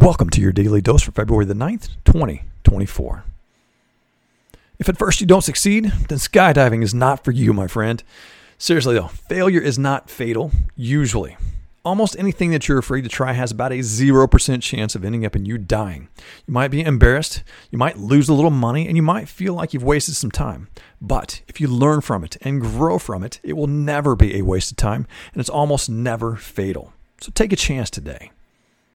Welcome to your daily dose for February the 9th, 2024. If at first you don't succeed, then skydiving is not for you, my friend. Seriously, though, failure is not fatal, usually. Almost anything that you're afraid to try has about a 0% chance of ending up in you dying. You might be embarrassed, you might lose a little money, and you might feel like you've wasted some time. But if you learn from it and grow from it, it will never be a waste of time, and it's almost never fatal. So take a chance today.